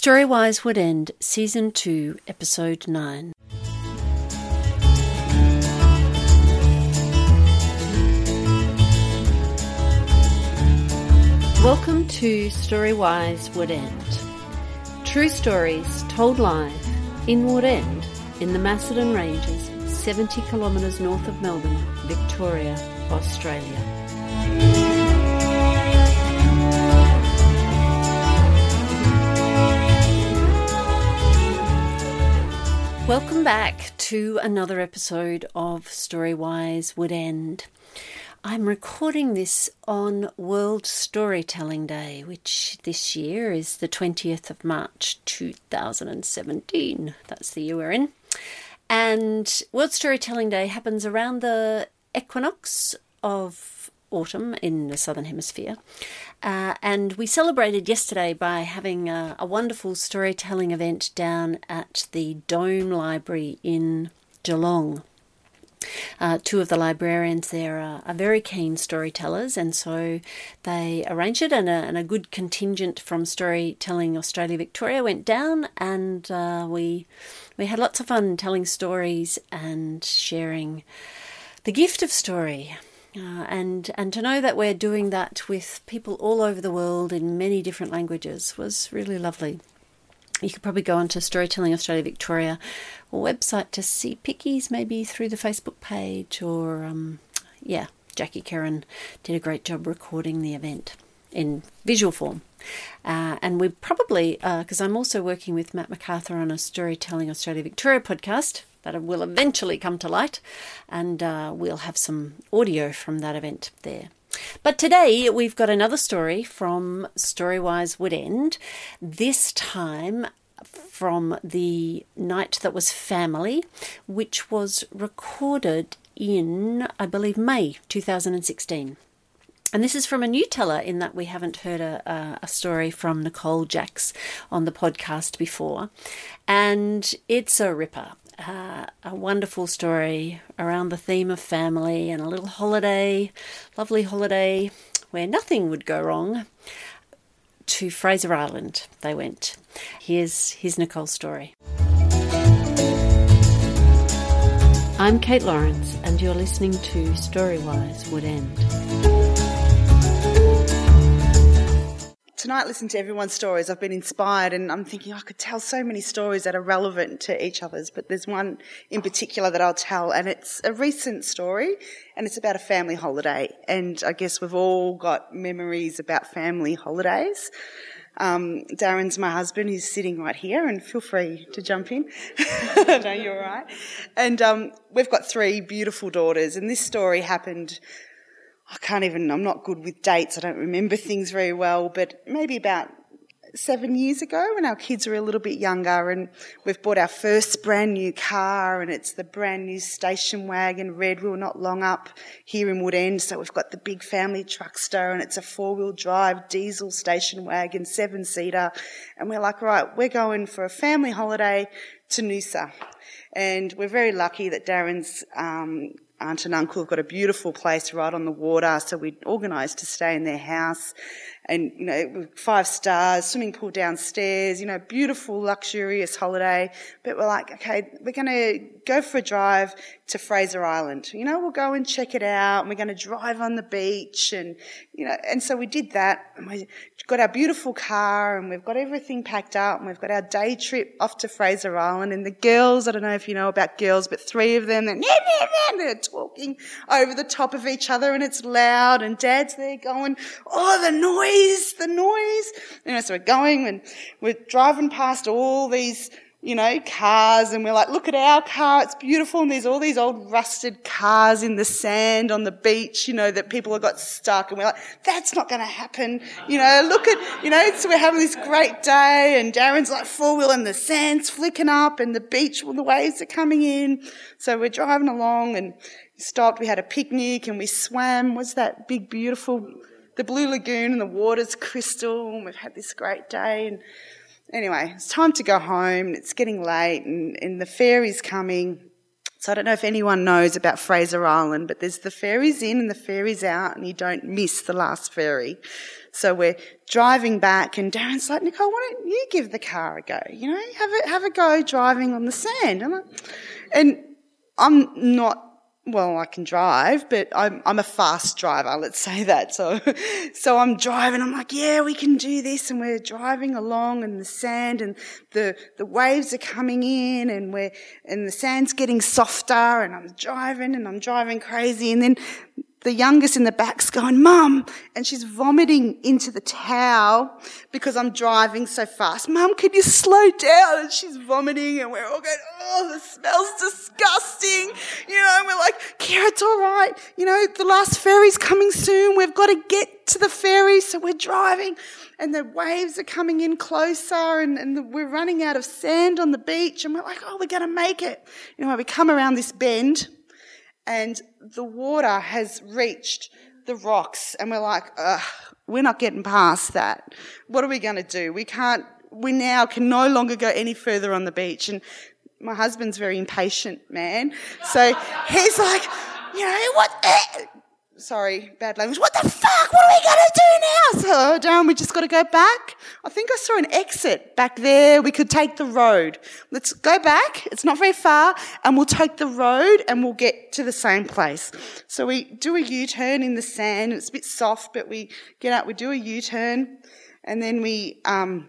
Storywise Woodend, Season 2, Episode 9. Welcome to Storywise Woodend. True stories told live in Woodend in the Macedon Ranges, 70 kilometres north of Melbourne, Victoria, Australia. Welcome back to another episode of Storywise Woodend. I'm recording this on World Storytelling Day, which this year is the 20th of March 2017. That's the year we're in. And World Storytelling Day happens around the equinox of autumn in the southern hemisphere. Uh, and we celebrated yesterday by having a, a, wonderful storytelling event down at the Dome Library in Geelong. Uh, two of the librarians there are, are, very keen storytellers, and so they arranged it, and a, and a good contingent from Storytelling Australia Victoria went down, and uh, we we had lots of fun telling stories and sharing the gift of story. Uh, and and to know that we're doing that with people all over the world in many different languages was really lovely. You could probably go onto Storytelling Australia Victoria website to see pickies, maybe through the Facebook page, or um, yeah, Jackie Karen did a great job recording the event in visual form. Uh, and we probably, because uh, I'm also working with Matt MacArthur on a Storytelling Australia Victoria podcast, that will eventually come to light, and uh, we'll have some audio from that event there. But today we've got another story from Storywise Woodend, this time from the night that was family, which was recorded in, I believe, May 2016. And this is from a new teller in that we haven't heard a, a, story from Nicole Jacks on the podcast before. And it's a ripper uh, a wonderful story around the theme of family and a little holiday, lovely holiday where nothing would go wrong. To Fraser Island they went. Here's, here's Nicole's story. I'm Kate Lawrence, and you're listening to Storywise Woodend. Tonight listening to everyone's stories, I've been inspired and I'm thinking I could tell so many stories that are relevant to each other's, but there's one in particular that I'll tell and it's a recent story and it's about a family holiday. And I guess we've all got memories about family holidays. Um, Darren's my husband. He's sitting right here, and feel free to jump in. no, you're all right. And um, we've got three beautiful daughters, and this story happened I can't even, I'm not good with dates. I don't remember things very well, but maybe about seven years ago when our kids were a little bit younger and we've bought our first brand new car and it's the brand new station wagon red wheel not long up here in Woodend. So we've got the big family truckster and it's a four wheel drive diesel station wagon, seven seater. And we're like, right, we're going for a family holiday to Noosa. And we're very lucky that Darren's, um, aunt and uncle have got a beautiful place right on the water, so we organised to stay in their house and, you know, five stars, swimming pool downstairs, you know, beautiful, luxurious holiday. But we're like, okay, we're going to go for a drive to Fraser Island. You know, we'll go and check it out and we're going to drive on the beach and, you know, and so we did that and we got our beautiful car and we've got everything packed up and we've got our day trip off to Fraser Island and the girls, I don't know if you know about girls, but three of them, they're, they're talking over the top of each other and it's loud and dad's there going, oh, the noise noise, the noise. You know, so we're going and we're driving past all these, you know, cars and we're like, look at our car, it's beautiful. And there's all these old rusted cars in the sand on the beach, you know, that people have got stuck. And we're like, that's not going to happen. You know, look at, you know, so we're having this great day and Darren's like four wheel and the sand's flicking up and the beach, well, the waves are coming in. So we're driving along and stopped. We had a picnic and we swam. Was that big, beautiful the Blue Lagoon and the water's crystal and we've had this great day. And anyway, it's time to go home. It's getting late and, and the ferry's coming. So I don't know if anyone knows about Fraser Island, but there's the ferries in and the ferries out, and you don't miss the last ferry. So we're driving back, and Darren's like, Nicole, why don't you give the car a go? You know, have a have a go driving on the sand. And, I, and I'm not well, I can drive, but I'm, I'm a fast driver, let's say that. So, so I'm driving, I'm like, yeah, we can do this. And we're driving along and the sand and the, the waves are coming in and we're, and the sand's getting softer and I'm driving and I'm driving crazy. And then the youngest in the back's going, Mum, and she's vomiting into the towel because I'm driving so fast. Mum, can you slow down? And she's vomiting and we're all going, oh, the smell's disgusting. You know, and we're like, Kira, it's all right. You know, the last ferry's coming soon. We've got to get to the ferry. So we're driving and the waves are coming in closer and, and the, we're running out of sand on the beach and we're like, oh, we're going to make it. You know, we come around this bend and the water has reached the rocks and we're like, we're not getting past that. What are we going to do? We can't, we now can no longer go any further on the beach. And my husband's very impatient man. So he's like, you know, what, eh, sorry, bad language. What the fuck? What are we going to do now? So, Darren, we just got to go back. I think I saw an exit back there. We could take the road. Let's go back. It's not very far and we'll take the road and we'll get to the same place. So we do a U-turn in the sand. It's a bit soft, but we get out, we do a U-turn and then we, um,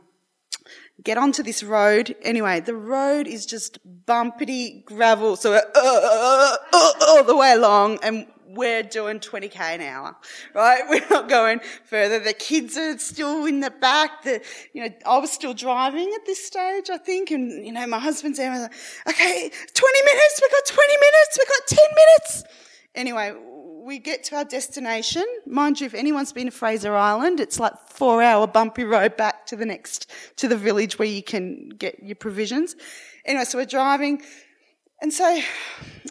get onto this road. Anyway, the road is just bumpity gravel, so uh, uh, uh, all the way along, and we're doing 20k an hour, right? We're not going further. The kids are still in the back. The, you know, I was still driving at this stage, I think. And, you know, my husband's there. Like, okay, 20 minutes. We've got 20 minutes. We've got 10 minutes. Anyway, we get to our destination. Mind you, if anyone's been to Fraser Island, it's like four hour bumpy road back to the next, to the village where you can get your provisions. Anyway, so we're driving and so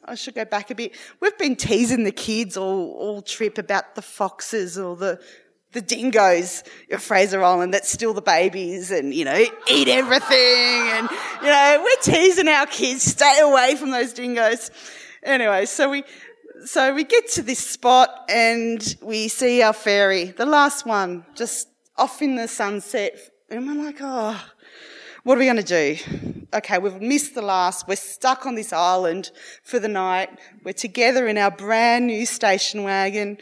I should go back a bit. We've been teasing the kids all, all trip about the foxes or the, the dingoes Fraser Island that steal the babies and, you know, eat everything. And, you know, we're teasing our kids, stay away from those dingoes. Anyway, so we, so we get to this spot and we see our ferry, the last one, just off in the sunset. And we're like, oh, what are we going to do? Okay, we've missed the last. We're stuck on this island for the night. We're together in our brand new station wagon.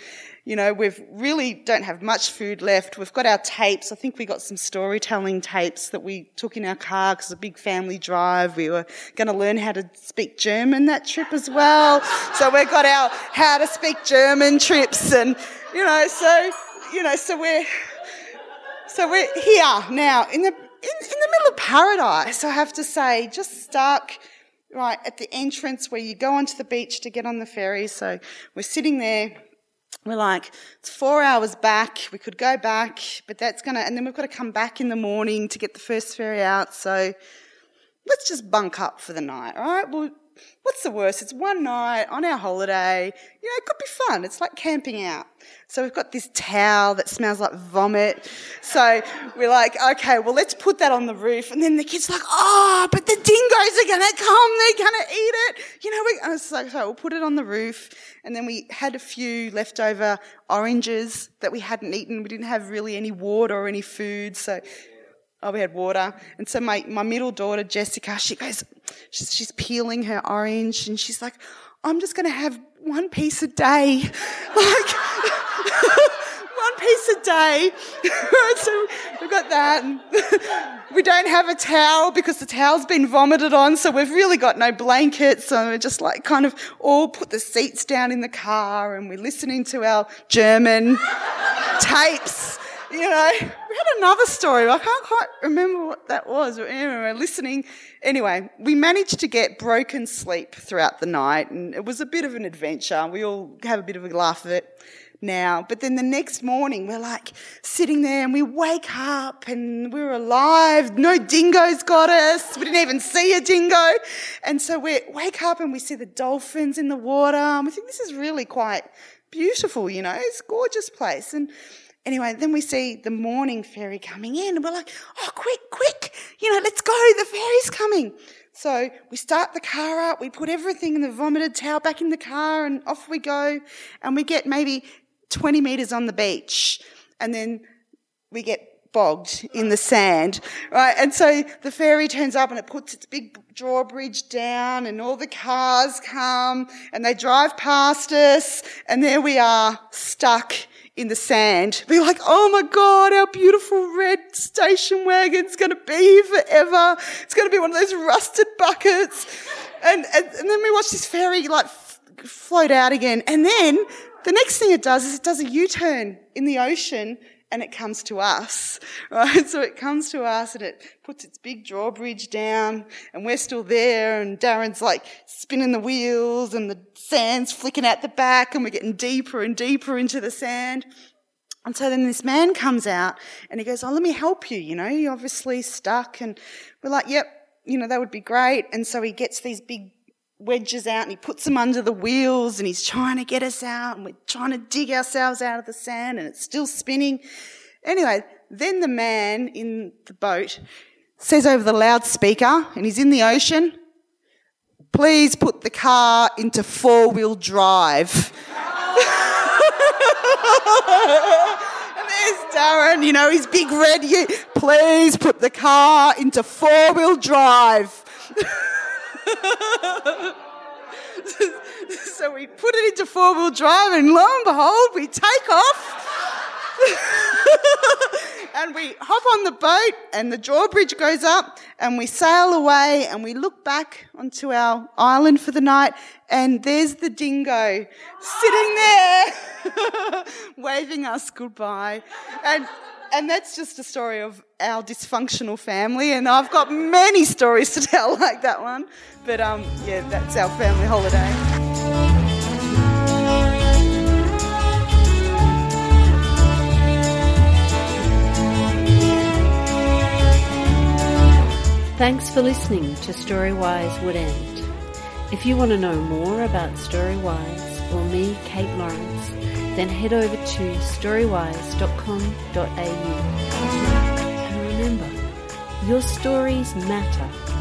You know, we've really don't have much food left. We've got our tapes. I think we got some storytelling tapes that we took in our car because a big family drive. We were going to learn how to speak German that trip as well. So we've got our how to speak German trips and, you know, so, you know, so we're, so we're here now in the in, in the middle of paradise, I have to say, just stuck right at the entrance where you go onto the beach to get on the ferry. So we're sitting there. We're like, it's four hours back. We could go back, but that's going to, and then we've got to come back in the morning to get the first ferry out. So let's just bunk up for the night, all right? Well, what's the worst? It's one night on our holiday. You know, it could be fun. It's like camping out. So we've got this towel that smells like vomit. So we're like, okay, well, let's put that on the roof. And then the kids like, oh, but the dingoes are going to come. They're going to eat it. You know, we, I was like, so we'll put it on the roof. And then we had a few leftover oranges that we hadn't eaten. We didn't have really any water or any food. So Oh, we had water. And so my, my middle daughter, Jessica, she goes, she's, she's peeling her orange and she's like, I'm just going to have one piece a day. Like, one piece a day. so we've got that. we don't have a towel because the towel's been vomited on, so we've really got no blankets. So we're just like kind of all put the seats down in the car and we're listening to our German tapes you know, we had another story. I can't quite remember what that was. Anyway, we're listening. Anyway, we managed to get broken sleep throughout the night, and it was a bit of an adventure. We all have a bit of a laugh at it now. But then the next morning, we're like sitting there and we wake up and we're alive. No dingoes got us. We didn't even see a dingo. And so we wake up and we see the dolphins in the water. And we think this is really quite beautiful, you know, it's a gorgeous place. And Anyway, then we see the morning ferry coming in and we're like, oh, quick, quick, you know, let's go, the ferry's coming. So we start the car up, we put everything in the vomited towel back in the car and off we go. And we get maybe 20 metres on the beach. And then we get bogged in the sand, right? And so the ferry turns up and it puts its big drawbridge down and all the cars come and they drive past us and there we are stuck in the sand. We're like, oh my God, our beautiful red station wagon's going to be here forever. It's going to be one of those rusted buckets. And, and, and then we watch this ferry like f- float out again. And then the next thing it does is it does a U-turn in the ocean and it comes to us, right? So it comes to us and it puts its big drawbridge down and we're still there and Darren's like spinning the wheels and the sand's flicking out the back and we're getting deeper and deeper into the sand. And so then this man comes out and he goes, Oh, let me help you. You know, you're obviously stuck. And we're like, Yep, you know, that would be great. And so he gets these big wedges out and he puts them under the wheels and he's trying to get us out and we're trying to dig ourselves out of the sand and it's still spinning. Anyway, then the man in the boat says over the loudspeaker and he's in the ocean, please put the car into four wheel drive. and there's Darren, you know, his big red, please put the car into four wheel drive. so we put it into four wheel drive, and lo and behold, we take off. and we hop on the boat, and the drawbridge goes up, and we sail away, and we look back onto our island for the night, and there's the dingo sitting there, waving us goodbye. And and that's just a story of our dysfunctional family, and I've got many stories to tell like that one. But um, yeah, that's our family holiday. Thanks for listening to Storywise Woodend. If you want to know more about Storywise or me, Kate Lawrence, then head over to storywise.com.au. Remember, your stories matter